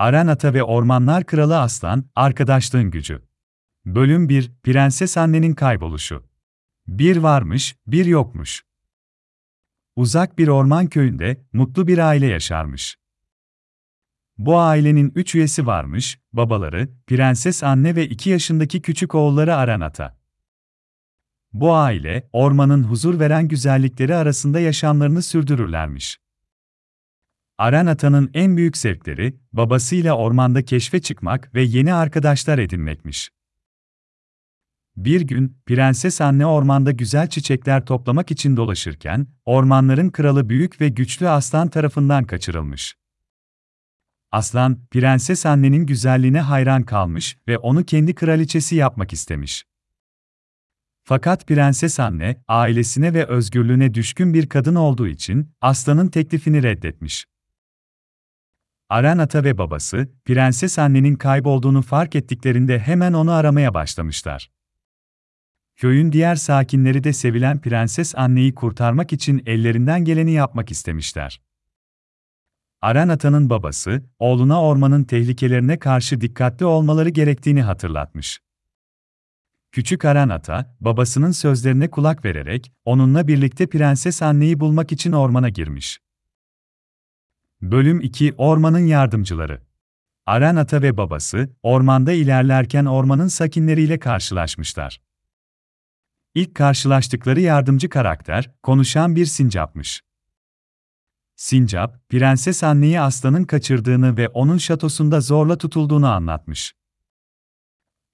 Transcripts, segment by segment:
Aranata ve Ormanlar Kralı Aslan, Arkadaşlığın Gücü. Bölüm 1, Prenses Annenin Kayboluşu. Bir varmış, bir yokmuş. Uzak bir orman köyünde, mutlu bir aile yaşarmış. Bu ailenin üç üyesi varmış, babaları, Prenses Anne ve iki yaşındaki küçük oğulları Aranata. Bu aile, ormanın huzur veren güzellikleri arasında yaşamlarını sürdürürlermiş. Aranata'nın en büyük zevkleri, babasıyla ormanda keşfe çıkmak ve yeni arkadaşlar edinmekmiş. Bir gün, Prenses Anne ormanda güzel çiçekler toplamak için dolaşırken, ormanların kralı büyük ve güçlü aslan tarafından kaçırılmış. Aslan, Prenses Anne'nin güzelliğine hayran kalmış ve onu kendi kraliçesi yapmak istemiş. Fakat Prenses Anne, ailesine ve özgürlüğüne düşkün bir kadın olduğu için aslanın teklifini reddetmiş. Aranata ve babası, Prenses Anne'nin kaybolduğunu fark ettiklerinde hemen onu aramaya başlamışlar. Köyün diğer sakinleri de sevilen Prenses Anne'yi kurtarmak için ellerinden geleni yapmak istemişler. Aranata'nın babası, oğluna ormanın tehlikelerine karşı dikkatli olmaları gerektiğini hatırlatmış. Küçük Aranata, babasının sözlerine kulak vererek, onunla birlikte Prenses Anne'yi bulmak için ormana girmiş. Bölüm 2 Ormanın Yardımcıları Aranata ve babası, ormanda ilerlerken ormanın sakinleriyle karşılaşmışlar. İlk karşılaştıkları yardımcı karakter, konuşan bir sincapmış. Sincap, Prenses Anne'yi aslanın kaçırdığını ve onun şatosunda zorla tutulduğunu anlatmış.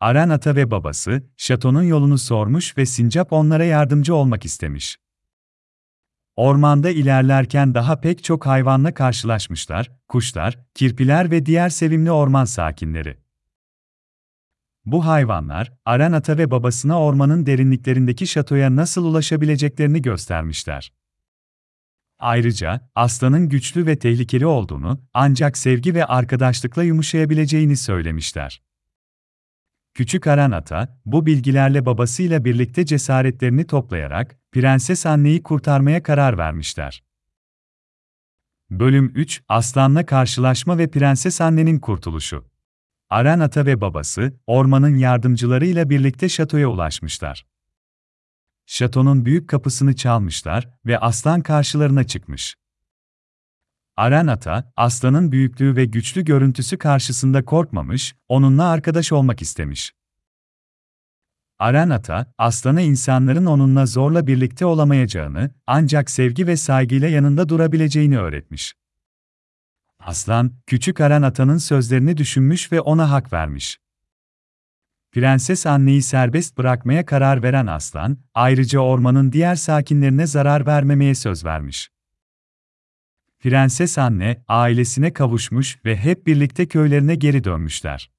Aranata ve babası, şatonun yolunu sormuş ve Sincap onlara yardımcı olmak istemiş. Ormanda ilerlerken daha pek çok hayvanla karşılaşmışlar, kuşlar, kirpiler ve diğer sevimli orman sakinleri. Bu hayvanlar, Aranata ve babasına ormanın derinliklerindeki şatoya nasıl ulaşabileceklerini göstermişler. Ayrıca, aslanın güçlü ve tehlikeli olduğunu, ancak sevgi ve arkadaşlıkla yumuşayabileceğini söylemişler. Küçük Aranata, bu bilgilerle babasıyla birlikte cesaretlerini toplayarak, Prenses Anne'yi kurtarmaya karar vermişler. Bölüm 3 Aslanla Karşılaşma ve Prenses Anne'nin Kurtuluşu Aranata ve babası, ormanın yardımcılarıyla birlikte şatoya ulaşmışlar. Şatonun büyük kapısını çalmışlar ve aslan karşılarına çıkmış. Aranata, aslanın büyüklüğü ve güçlü görüntüsü karşısında korkmamış, onunla arkadaş olmak istemiş. Aranata, aslana insanların onunla zorla birlikte olamayacağını, ancak sevgi ve saygıyla yanında durabileceğini öğretmiş. Aslan, küçük Aranata'nın sözlerini düşünmüş ve ona hak vermiş. Prenses anneyi serbest bırakmaya karar veren aslan, ayrıca ormanın diğer sakinlerine zarar vermemeye söz vermiş. Prenses anne, ailesine kavuşmuş ve hep birlikte köylerine geri dönmüşler.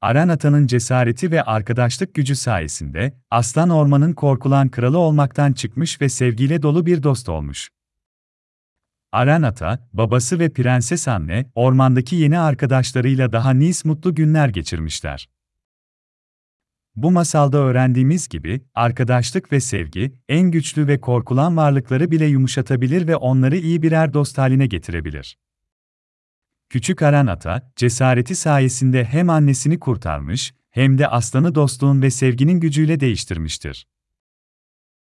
Aranata'nın cesareti ve arkadaşlık gücü sayesinde, Aslan Orman'ın korkulan kralı olmaktan çıkmış ve sevgiyle dolu bir dost olmuş. Aranata, babası ve Prenses Anne, ormandaki yeni arkadaşlarıyla daha nice mutlu günler geçirmişler. Bu masalda öğrendiğimiz gibi, arkadaşlık ve sevgi, en güçlü ve korkulan varlıkları bile yumuşatabilir ve onları iyi birer dost haline getirebilir. Küçük Aranata, cesareti sayesinde hem annesini kurtarmış, hem de aslanı dostluğun ve sevginin gücüyle değiştirmiştir.